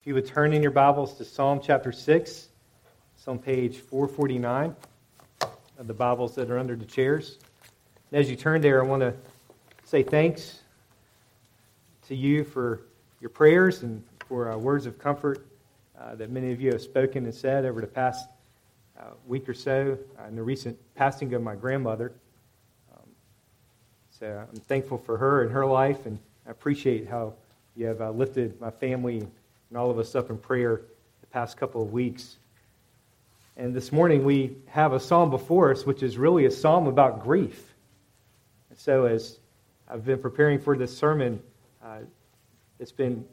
If you would turn in your Bibles to Psalm chapter 6, it's on page 449 of the Bibles that are under the chairs. And as you turn there, I want to say thanks to you for your prayers and for uh, words of comfort uh, that many of you have spoken and said over the past uh, week or so uh, in the recent passing of my grandmother. Um, so I'm thankful for her and her life, and I appreciate how you have uh, lifted my family and all of us up in prayer the past couple of weeks. And this morning we have a psalm before us, which is really a psalm about grief. And so, as I've been preparing for this sermon, uh, it's been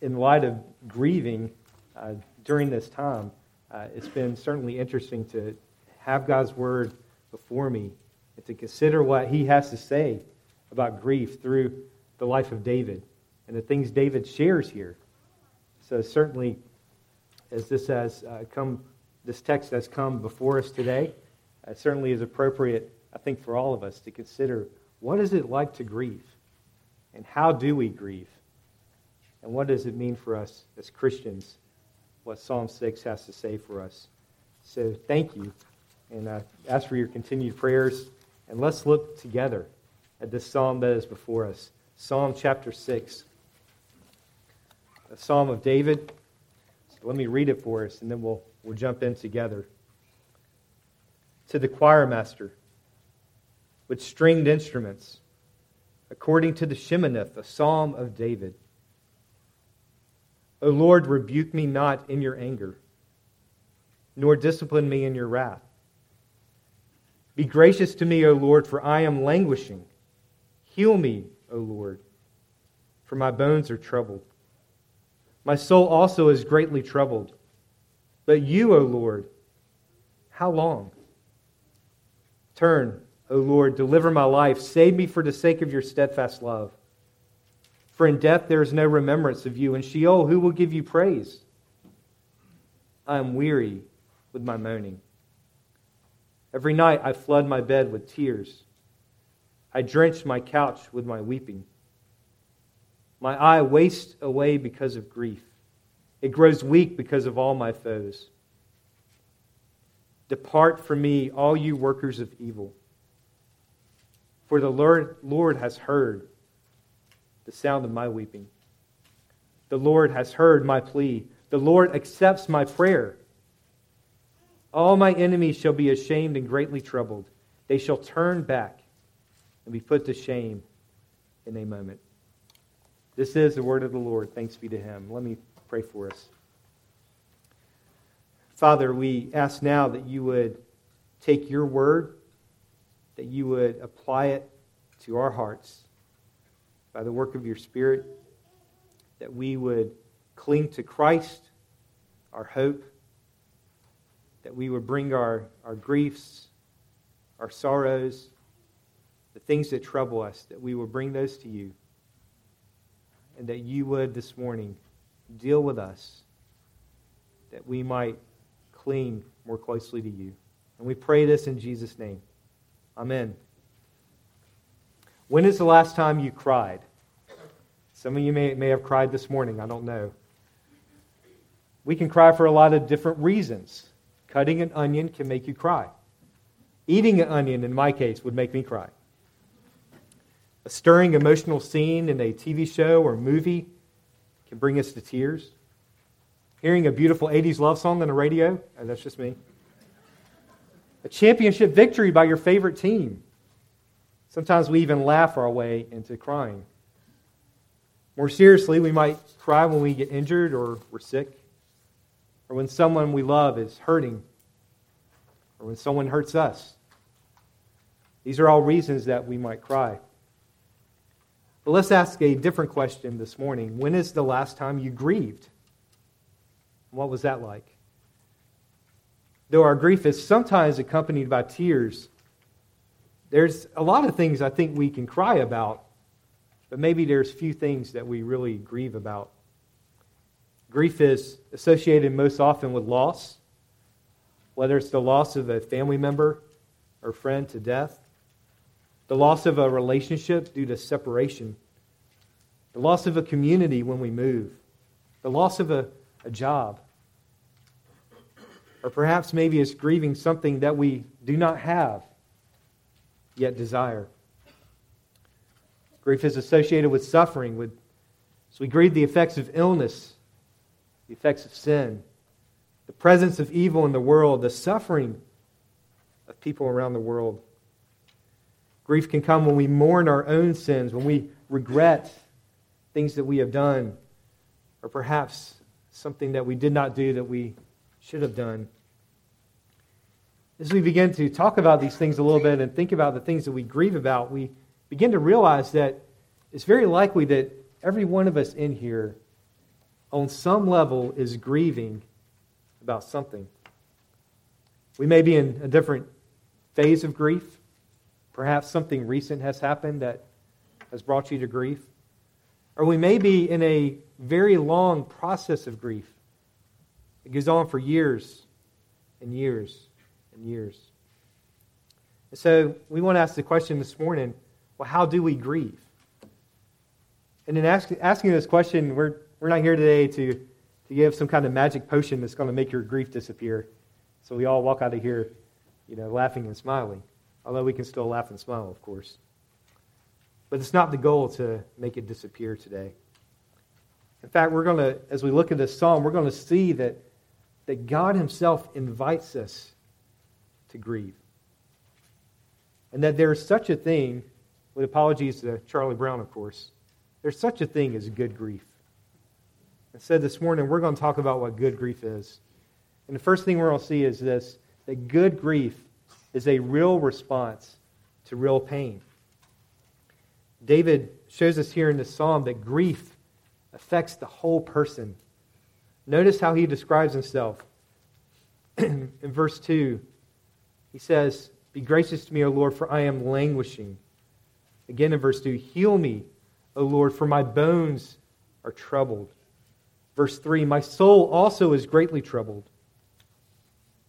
in light of grieving uh, during this time. Uh, it's been certainly interesting to have God's word before me and to consider what he has to say about grief through the life of David and the things David shares here. So certainly, as this has uh, come, this text has come before us today, it certainly is appropriate, I think, for all of us to consider what is it like to grieve, and how do we grieve, and what does it mean for us as Christians? What Psalm six has to say for us. So thank you, and I ask for your continued prayers. And let's look together at this psalm that is before us. Psalm chapter 6 a psalm of David. So let me read it for us, and then we'll, we'll jump in together. To the choir master with stringed instruments, according to the Sheminith, a psalm of David. O Lord, rebuke me not in your anger, nor discipline me in your wrath. Be gracious to me, O Lord, for I am languishing. Heal me, O Lord, for my bones are troubled. My soul also is greatly troubled. But you, O Lord, how long? Turn, O Lord, deliver my life. Save me for the sake of your steadfast love. For in death there is no remembrance of you. And Sheol, who will give you praise? I am weary with my moaning. Every night I flood my bed with tears. I drench my couch with my weeping. My eye wastes away because of grief. It grows weak because of all my foes. Depart from me, all you workers of evil. For the Lord, has heard the sound of my weeping. The Lord has heard my plea. The Lord accepts my prayer. All my enemies shall be ashamed and greatly troubled. They shall turn back and be put to shame in a moment. This is the word of the Lord. Thanks be to him. Let me pray for us. Father, we ask now that you would take your word, that you would apply it to our hearts by the work of your Spirit, that we would cling to Christ, our hope, that we would bring our, our griefs, our sorrows, the things that trouble us, that we would bring those to you and that you would this morning deal with us, that we might cling more closely to you. And we pray this in Jesus' name. Amen. When is the last time you cried? Some of you may, may have cried this morning. I don't know. We can cry for a lot of different reasons. Cutting an onion can make you cry. Eating an onion, in my case, would make me cry. A stirring emotional scene in a TV show or movie can bring us to tears. Hearing a beautiful 80s love song on the radio, oh, that's just me. A championship victory by your favorite team. Sometimes we even laugh our way into crying. More seriously, we might cry when we get injured or we're sick, or when someone we love is hurting, or when someone hurts us. These are all reasons that we might cry. But let's ask a different question this morning. When is the last time you grieved? What was that like? Though our grief is sometimes accompanied by tears, there's a lot of things I think we can cry about, but maybe there's few things that we really grieve about. Grief is associated most often with loss, whether it's the loss of a family member or friend to death, the loss of a relationship due to separation, the loss of a community when we move, the loss of a, a job. Or perhaps maybe it's grieving something that we do not have yet desire. Grief is associated with suffering, with so we grieve the effects of illness, the effects of sin, the presence of evil in the world, the suffering of people around the world. Grief can come when we mourn our own sins, when we regret things that we have done, or perhaps something that we did not do that we should have done. As we begin to talk about these things a little bit and think about the things that we grieve about, we begin to realize that it's very likely that every one of us in here, on some level, is grieving about something. We may be in a different phase of grief. Perhaps something recent has happened that has brought you to grief. Or we may be in a very long process of grief. It goes on for years and years and years. And so we want to ask the question this morning well, how do we grieve? And in ask, asking this question, we're, we're not here today to, to give some kind of magic potion that's going to make your grief disappear. So we all walk out of here, you know, laughing and smiling. Although we can still laugh and smile, of course. But it's not the goal to make it disappear today. In fact, we're going to, as we look at this psalm, we're going to see that, that God Himself invites us to grieve. And that there is such a thing, with apologies to Charlie Brown, of course, there's such a thing as good grief. I said this morning, we're going to talk about what good grief is. And the first thing we're going to see is this that good grief is a real response to real pain. David shows us here in this psalm that grief affects the whole person. Notice how he describes himself. in verse 2, he says, Be gracious to me, O Lord, for I am languishing. Again in verse 2, Heal me, O Lord, for my bones are troubled. Verse 3 My soul also is greatly troubled.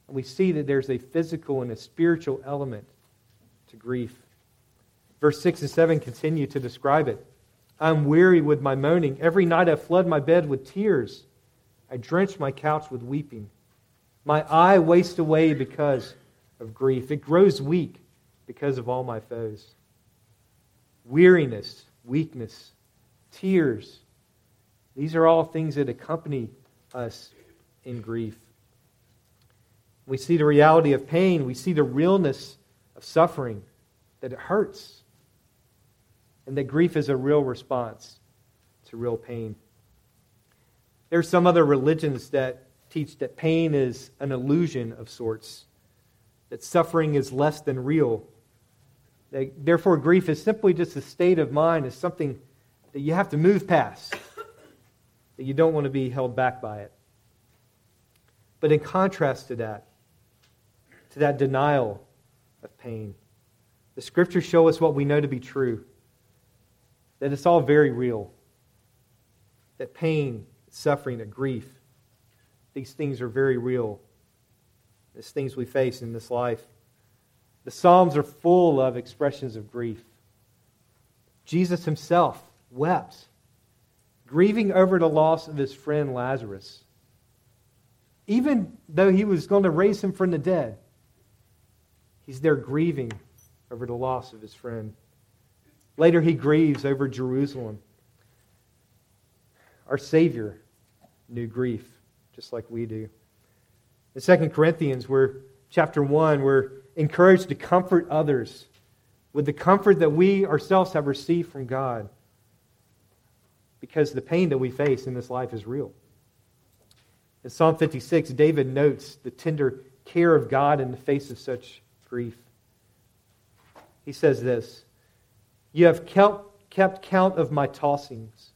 We see that there's a physical and a spiritual element to grief. Verse 6 and 7 continue to describe it. I'm weary with my moaning. Every night I flood my bed with tears. I drench my couch with weeping. My eye wastes away because of grief. It grows weak because of all my foes. Weariness weakness, tears. These are all things that accompany us in grief. We see the reality of pain, we see the realness of suffering, that it hurts, and that grief is a real response to real pain. There are some other religions that teach that pain is an illusion of sorts, that suffering is less than real, Therefore, grief is simply just a state of mind, is something that you have to move past, that you don't want to be held back by it. But in contrast to that, to that denial of pain, the scriptures show us what we know to be true that it's all very real. That pain, suffering, and grief, these things are very real. These things we face in this life. The Psalms are full of expressions of grief. Jesus himself wept, grieving over the loss of his friend Lazarus. Even though he was going to raise him from the dead, he's there grieving over the loss of his friend. Later, he grieves over Jerusalem. Our Savior knew grief, just like we do. In 2 Corinthians, we're chapter 1, we're encouraged to comfort others with the comfort that we ourselves have received from God because the pain that we face in this life is real. In Psalm 56, David notes the tender care of God in the face of such grief. He says this You have kept, count of my tossings.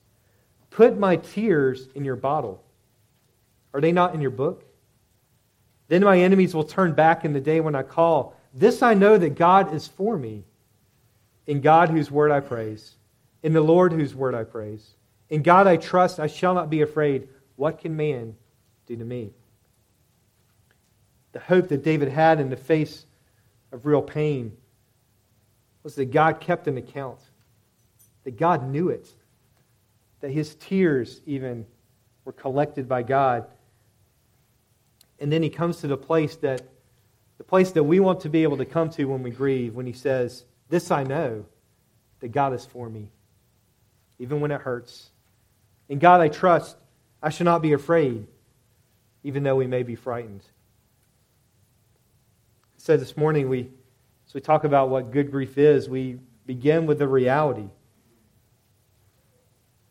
Put my tears in your bottle. Are they not in your book? Then my enemies will turn back in the day when I call. This I know that God is for me. In God, whose word I praise. In the Lord, whose word I praise. In God I trust, I shall not be afraid. What can man do to me? The hope that David had in the face of real pain was that God kept an account, that God knew it, that his tears even We're collected by God. And then he comes to the place that the place that we want to be able to come to when we grieve, when he says, This I know, that God is for me, even when it hurts. In God I trust, I shall not be afraid, even though we may be frightened. So this morning, we, as we talk about what good grief is, we begin with the reality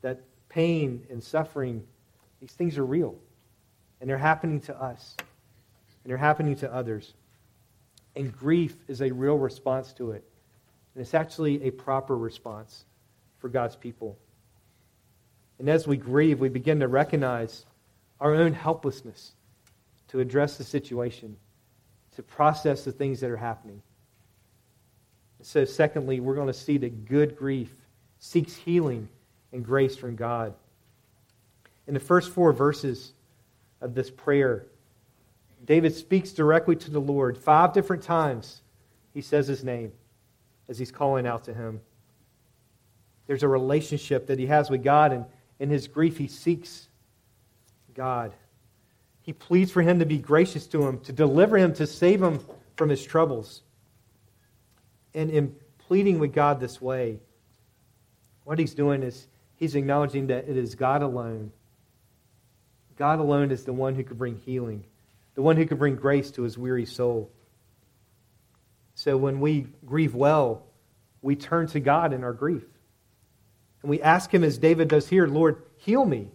that pain and suffering, these things are real. And they're happening to us. And they're happening to others. And grief is a real response to it. And it's actually a proper response for God's people. And as we grieve, we begin to recognize our own helplessness to address the situation, to process the things that are happening. So, secondly, we're going to see that good grief seeks healing and grace from God. In the first four verses of this prayer, David speaks directly to the Lord. Five different times he says his name as he's calling out to him. There's a relationship that he has with God, and in his grief, he seeks God. He pleads for him to be gracious to him, to deliver him, to save him from his troubles. And in pleading with God this way, what he's doing is he's acknowledging that it is God alone. God alone is the one who can bring healing, the one who can bring grace to his weary soul. So when we grieve well, we turn to God in our grief. And we ask him, as David does here, Lord, heal me,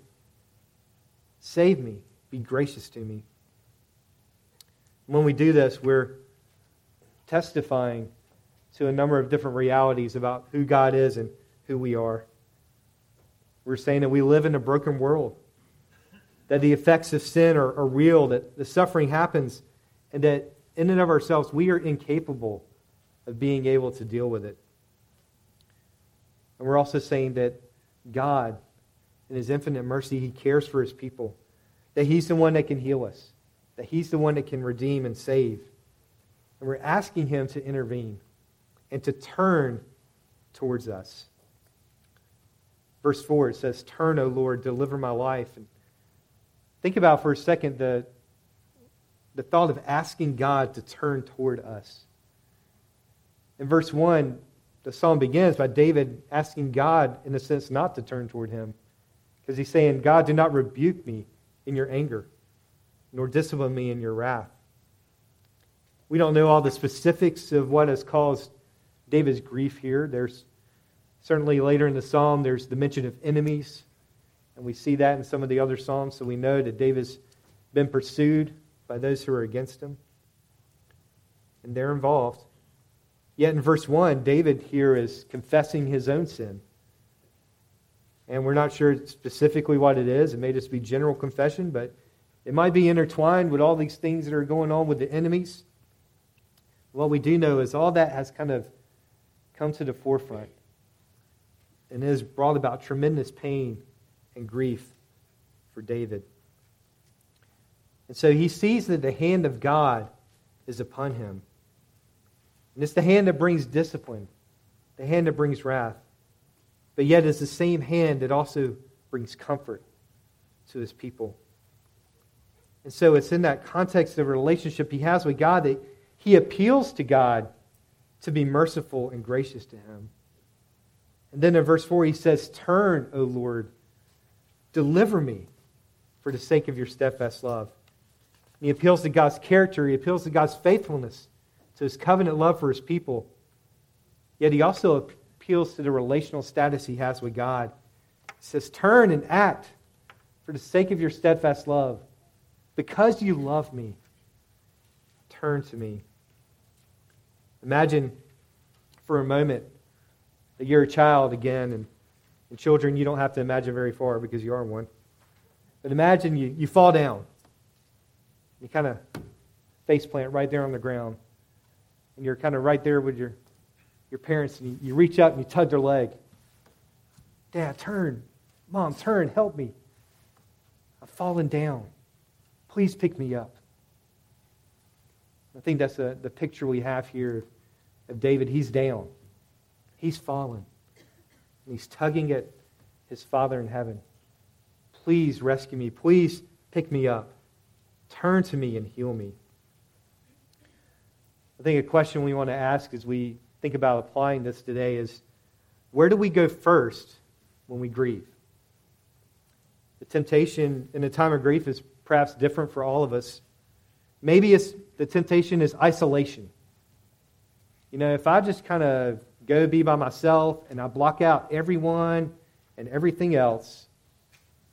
save me, be gracious to me. When we do this, we're testifying to a number of different realities about who God is and who we are. We're saying that we live in a broken world, that the effects of sin are, are real, that the suffering happens, and that in and of ourselves, we are incapable of being able to deal with it. And we're also saying that God, in His infinite mercy, He cares for His people, that He's the one that can heal us, that He's the one that can redeem and save. And we're asking Him to intervene and to turn towards us. Verse 4, it says, Turn, O Lord, deliver my life. And think about for a second the, the thought of asking God to turn toward us. In verse 1, the psalm begins by David asking God, in a sense, not to turn toward him. Because he's saying, God, do not rebuke me in your anger, nor discipline me in your wrath. We don't know all the specifics of what has caused David's grief here. There's certainly later in the psalm, there's the mention of enemies, and we see that in some of the other psalms, so we know that David's been pursued by those who are against him, and they're involved. Yet in verse 1, David here is confessing his own sin. And we're not sure specifically what it is. It may just be general confession, but it might be intertwined with all these things that are going on with the enemies. What we do know is all that has kind of come to the forefront and has brought about tremendous pain and grief for David. And so he sees that the hand of God is upon him. And it's the hand that brings discipline, the hand that brings wrath. But yet it's the same hand that also brings comfort to his people. And so it's in that context of relationship he has with God that he appeals to God to be merciful and gracious to him. And then in verse 4, he says, Turn, O Lord, deliver me for the sake of your steadfast love. And he appeals to God's character, he appeals to God's faithfulness, to his covenant love for his people. Yet he also appeals to the relational status he has with God. He says, Turn and act for the sake of your steadfast love. Because you love me, turn to me. Imagine for a moment that you're a child again, and, and children, you don't have to imagine very far because you are one. But imagine you, you fall down. You kind of face plant right there on the ground. And you're kind of right there with your, your parents, and you, reach out and you tug their leg. Dad, turn. Mom, turn. Help me. I've fallen down. Please pick me up. I think that's a, the picture we have here of David. He's down, he's fallen, and he's tugging at his Father in heaven, please rescue me. Please pick me up. Turn to me and heal me. I think a question we want to ask as we think about applying this today is where do we go first when we grieve? The temptation in a time of grief is perhaps different for all of us. Maybe it's, the temptation is isolation. You know, if I just kind of go be by myself and I block out everyone and everything else,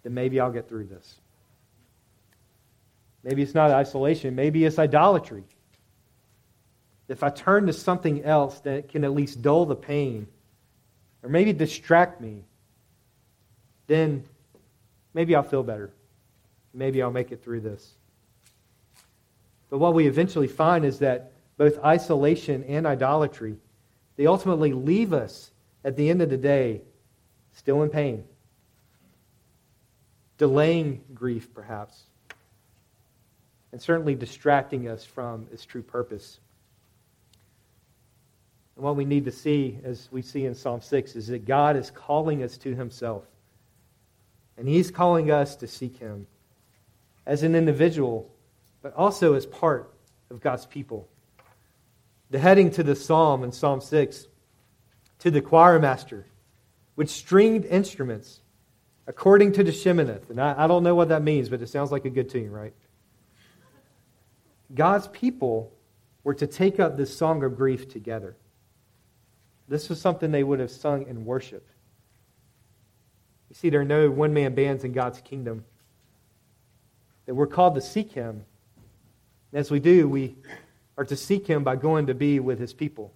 then maybe I'll get through this. Maybe it's not isolation, maybe it's idolatry. If I turn to something else that can at least dull the pain or maybe distract me, then maybe I'll feel better. Maybe I'll make it through this. But what we eventually find is that both isolation and idolatry, they ultimately leave us at the end of the day still in pain, delaying grief perhaps, and certainly distracting us from its true purpose. And what we need to see, as we see in Psalm 6, is that God is calling us to Himself. And He's calling us to seek Him as an individual, but also as part of God's people. The heading to the psalm in Psalm 6 to the choir master with stringed instruments according to the Sheminith. And I, I don't know what that means, but it sounds like a good tune, right? God's people were to take up this song of grief together. This was something they would have sung in worship. You see, there are no one man bands in God's kingdom. That we're called to seek Him. And as we do, we are to seek Him by going to be with His people,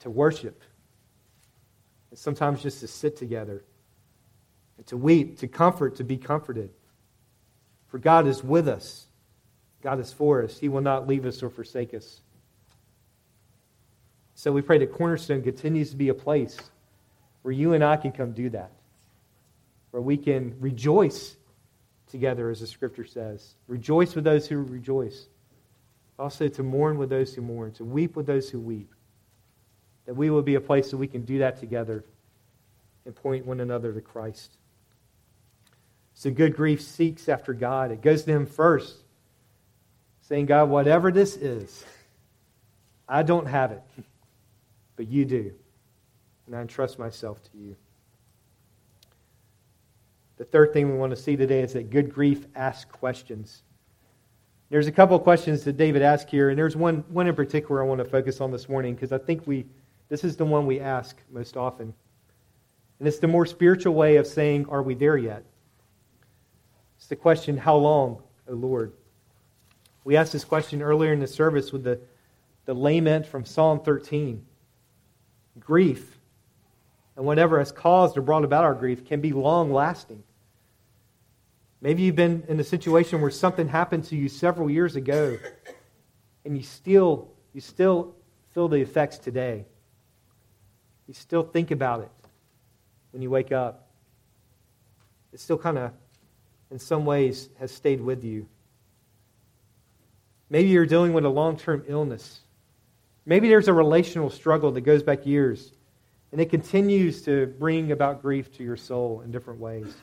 to worship, and sometimes just to sit together, and to weep, to comfort, to be comforted. For God is with us, God is for us. He will not leave us or forsake us. So we pray that Cornerstone continues to be a place where you and I can come do that, where we can rejoice together, as the scripture says. Rejoice with those who rejoice. Also, to mourn with those who mourn, to weep with those who weep. That we will be a place that we can do that together and point one another to Christ. So, good grief seeks after God. It goes to Him first, saying, God, whatever this is, I don't have it but you do. And I entrust myself to you. The third thing we want to see today is that good grief asks questions. There's a couple of questions that David asked here, and there's one, one in particular I want to focus on this morning because I think we this is the one we ask most often. And it's the more spiritual way of saying, Are we there yet? It's the question, How long, O Lord? We asked this question earlier in the service with the, the lament from Psalm 13 grief and whatever has caused or brought about our grief can be long lasting. Maybe you've been in a situation where something happened to you several years ago and you still you still feel the effects today. You still think about it when you wake up. It still kind of in some ways has stayed with you. Maybe you're dealing with a long-term illness Maybe there's a relational struggle that goes back years, and it continues to bring about grief to your soul in different ways.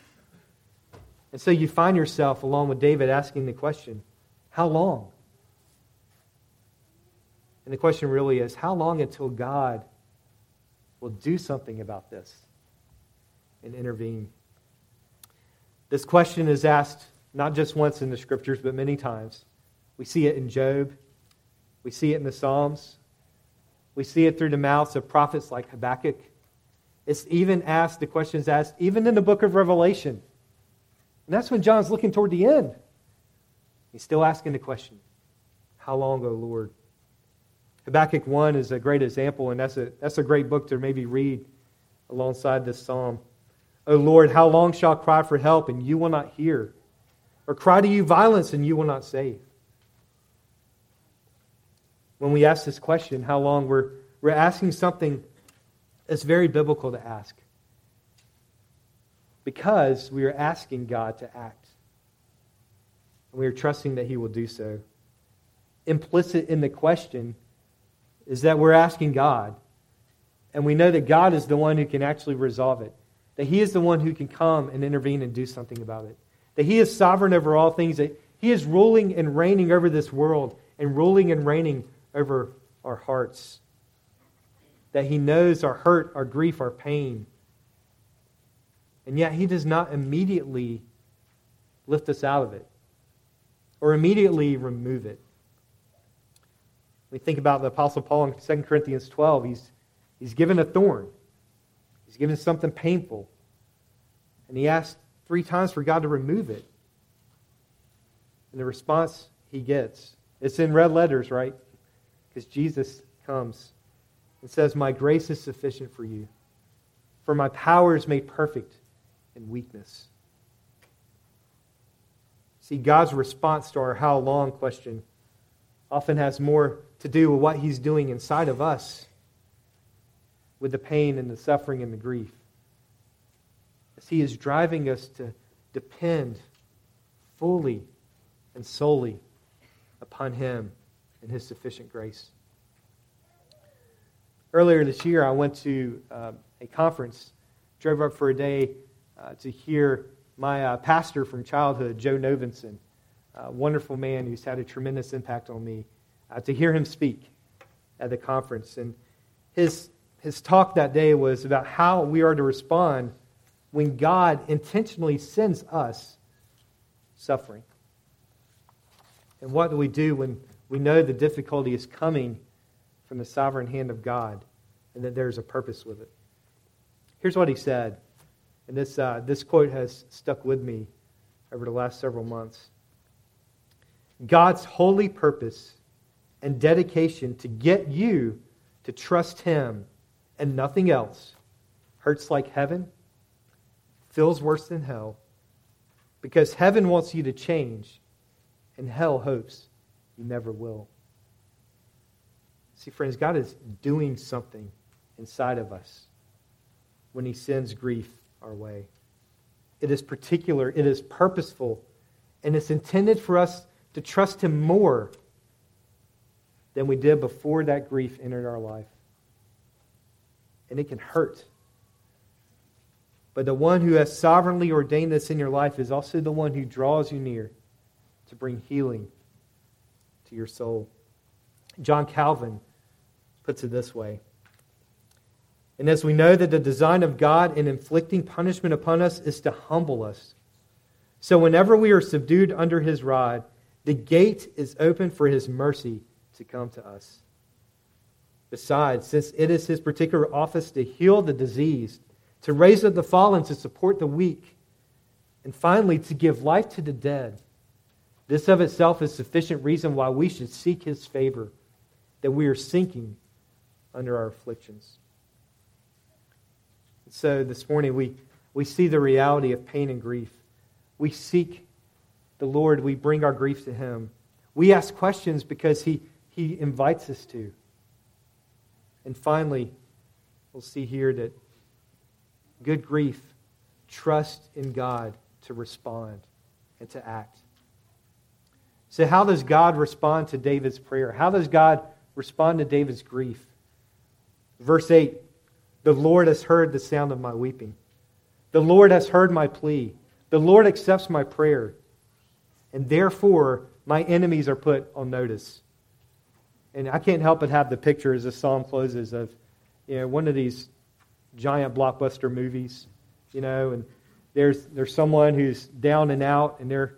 And so you find yourself, along with David, asking the question how long? And the question really is how long until God will do something about this and intervene? This question is asked not just once in the scriptures, but many times. We see it in Job, we see it in the Psalms, we see it through the mouths of prophets like Habakkuk. It's even asked, the question is asked, even in the book of Revelation. And that's when John's looking toward the end. He's still asking the question, How long, O Lord? Habakkuk 1 is a great example, and that's a, that's a great book to maybe read alongside this psalm. O Lord, how long shall I cry for help, and you will not hear? Or cry to you violence, and you will not save? When we ask this question, how long, we're, we're asking something that's very biblical to ask. Because we are asking God to act. And we are trusting that He will do so. Implicit in the question is that we're asking God, and we know that God is the one who can actually resolve it. that He is the one who can come and intervene and do something about it. That He is sovereign over all things, that He is ruling and reigning over this world and ruling and reigning over our hearts. That He knows our hurt, our grief, our pain. And yet He does not immediately lift us out of it or immediately remove it. We think about the Apostle Paul in 2 Corinthians 12. He's, he's given a thorn, he's given something painful. And he asked three times for God to remove it. And the response he gets, it's in red letters, right? Because Jesus comes and says, My grace is sufficient for you, for my power is made perfect in weakness. See, God's response to our how long question often has more to do with what He's doing inside of us, with the pain and the suffering and the grief. As He is driving us to depend fully and solely upon Him and His sufficient grace. Earlier this year, I went to uh, a conference, drove up for a day uh, to hear my uh, pastor from childhood, Joe Novenson, a wonderful man who's had a tremendous impact on me, uh, to hear him speak at the conference. And his, his talk that day was about how we are to respond when God intentionally sends us suffering. And what do we do when we know the difficulty is coming from the sovereign hand of God and that there's a purpose with it? Here's what he said, and this, uh, this quote has stuck with me over the last several months. God's holy purpose and dedication to get you to trust Him and nothing else hurts like heaven, feels worse than hell, because heaven wants you to change, and hell hopes you never will. See, friends, God is doing something inside of us when He sends grief our way. It is particular, it is purposeful, and it's intended for us to trust Him more than we did before that grief entered our life. And it can hurt. But the one who has sovereignly ordained this in your life is also the one who draws you near to bring healing to your soul. John Calvin puts it this way. And as we know that the design of God in inflicting punishment upon us is to humble us, so whenever we are subdued under his rod, the gate is open for his mercy to come to us. Besides, since it is his particular office to heal the diseased, to raise up the fallen, to support the weak, and finally to give life to the dead, this of itself is sufficient reason why we should seek his favor, that we are sinking under our afflictions. So this morning we, we see the reality of pain and grief. We seek the Lord, we bring our grief to him. We ask questions because he, he invites us to. And finally, we'll see here that good grief, trust in God to respond and to act. So, how does God respond to David's prayer? How does God respond to David's grief? Verse 8 The Lord has heard the sound of my weeping. The Lord has heard my plea. The Lord accepts my prayer. And therefore, my enemies are put on notice. And I can't help but have the picture as the psalm closes of you know, one of these giant blockbuster movies, you know, and there's, there's someone who's down and out, and they're,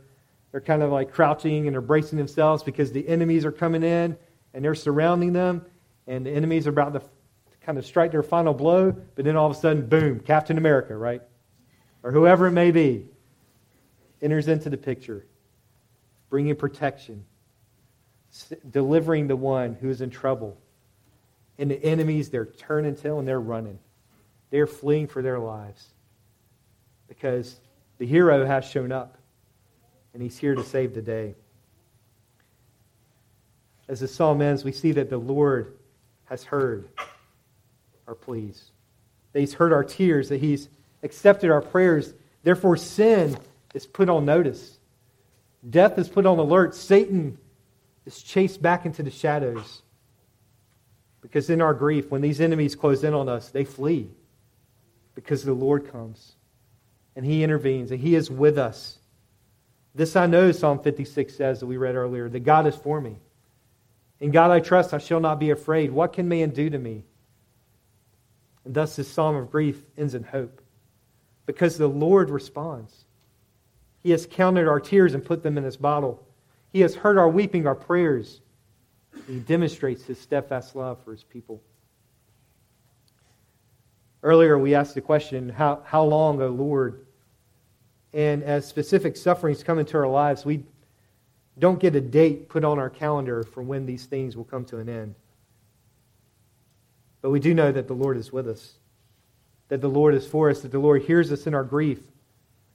they're kind of like crouching and they're bracing themselves because the enemies are coming in and they're surrounding them, and the enemies are about to kind of strike their final blow, but then all of a sudden, boom, Captain America, right? Or whoever it may be, enters into the picture, bringing protection, delivering the one who is in trouble. And the enemies, they're turning tail and they're running. They're fleeing for their lives because the hero has shown up and he's here to save the day. As the psalm ends, we see that the Lord has heard our pleas, that he's heard our tears, that he's accepted our prayers. Therefore, sin is put on notice. Death is put on alert. Satan is chased back into the shadows. Because in our grief, when these enemies close in on us, they flee. because the Lord comes and he intervenes and he is with us. This I know, Psalm 56 says that we read earlier, that God is for me. In God I trust, I shall not be afraid. What can man do to me? And thus this psalm of grief ends in hope because the Lord responds. He has counted our tears and put them in his bottle. He has heard our weeping, our prayers. He demonstrates his steadfast love for his people. Earlier, we asked the question, How, how long, O Lord? And as specific sufferings come into our lives, we don't get a date put on our calendar for when these things will come to an end. But we do know that the Lord is with us, that the Lord is for us, that the Lord hears us in our grief.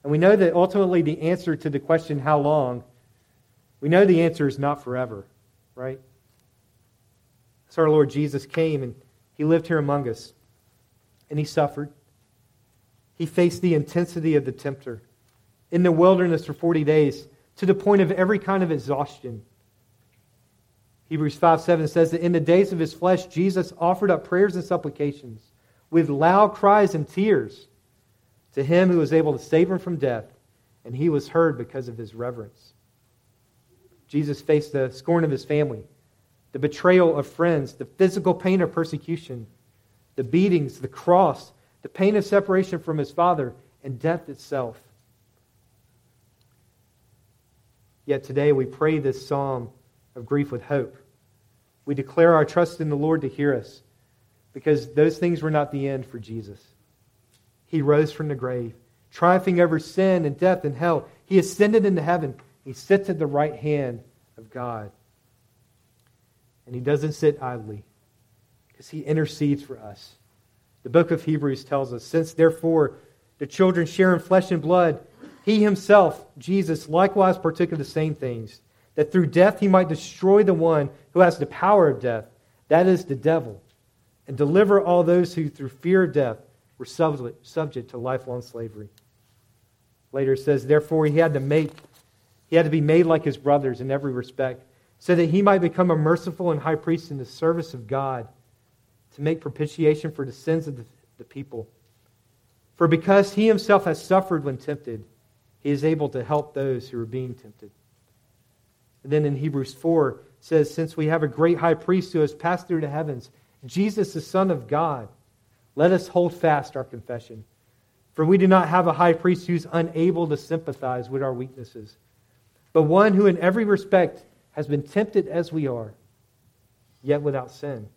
And we know that ultimately the answer to the question, how long, we know the answer is not forever, right? So our Lord Jesus came and he lived here among us, and he suffered. He faced the intensity of the tempter in the wilderness for 40 days to the point of every kind of exhaustion. Hebrews 5 7 says that in the days of his flesh, Jesus offered up prayers and supplications with loud cries and tears to him who was able to save him from death, and he was heard because of his reverence. Jesus faced the scorn of his family, the betrayal of friends, the physical pain of persecution, the beatings, the cross, the pain of separation from his Father, and death itself. Yet today we pray this psalm of grief with hope. We declare our trust in the Lord to hear us because those things were not the end for Jesus. He rose from the grave, triumphing over sin and death and hell. He ascended into heaven. He sits at the right hand of God. And he doesn't sit idly because he intercedes for us. The book of Hebrews tells us since therefore the children share in flesh and blood, he himself, Jesus, likewise partook of the same things, that through death he might destroy the one who has the power of death, that is, the devil, and deliver all those who through fear of death were subject to lifelong slavery. Later it says, Therefore he had to make he had to be made like his brothers in every respect, so that he might become a merciful and high priest in the service of God, to make propitiation for the sins of the, the people. For because he himself has suffered when tempted, he is able to help those who are being tempted. And then in Hebrews 4 says, Since we have a great high priest who has passed through the heavens, Jesus, the Son of God, let us hold fast our confession. For we do not have a high priest who's unable to sympathize with our weaknesses, but one who in every respect has been tempted as we are, yet without sin.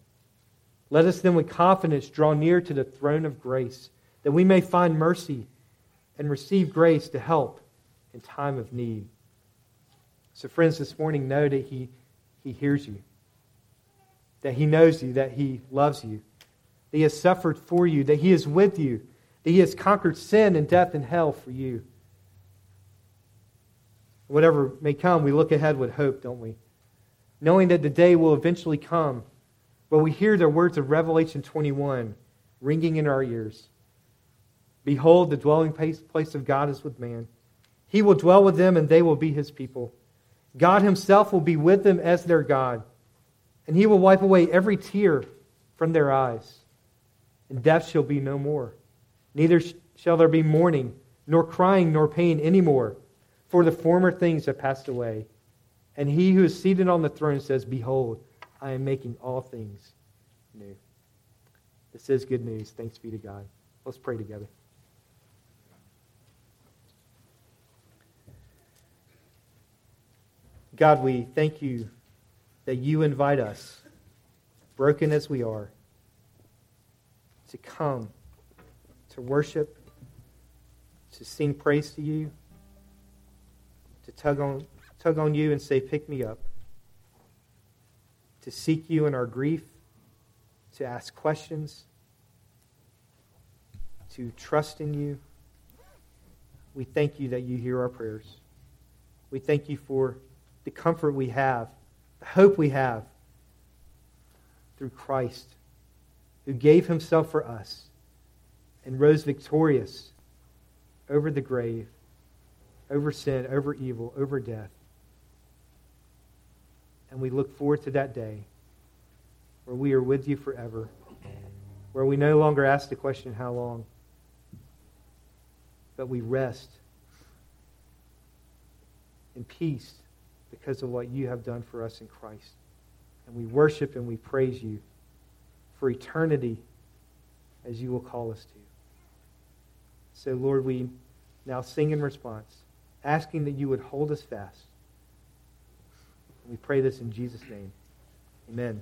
Let us then with confidence draw near to the throne of grace, that we may find mercy and receive grace to help in time of need. So, friends, this morning, know that He, he hears you, that He knows you, that He loves you, that He has suffered for you, that He is with you, that He has conquered sin and death and hell for you. Whatever may come, we look ahead with hope, don't we? Knowing that the day will eventually come where we hear the words of Revelation 21 ringing in our ears. Behold, the dwelling place of God is with man. He will dwell with them, and they will be his people. God himself will be with them as their God, and he will wipe away every tear from their eyes. And death shall be no more. Neither shall there be mourning, nor crying, nor pain any more, for the former things have passed away. And he who is seated on the throne says, Behold, I am making all things new. This is good news. Thanks be to God. Let's pray together. God, we thank you that you invite us, broken as we are, to come, to worship, to sing praise to you, to tug on, tug on you and say, Pick me up, to seek you in our grief, to ask questions, to trust in you. We thank you that you hear our prayers. We thank you for the comfort we have, the hope we have through Christ, who gave himself for us and rose victorious over the grave, over sin, over evil, over death. And we look forward to that day where we are with you forever, where we no longer ask the question, How long? but we rest in peace because of what you have done for us in Christ. And we worship and we praise you for eternity as you will call us to. So, Lord, we now sing in response, asking that you would hold us fast. We pray this in Jesus' name. Amen.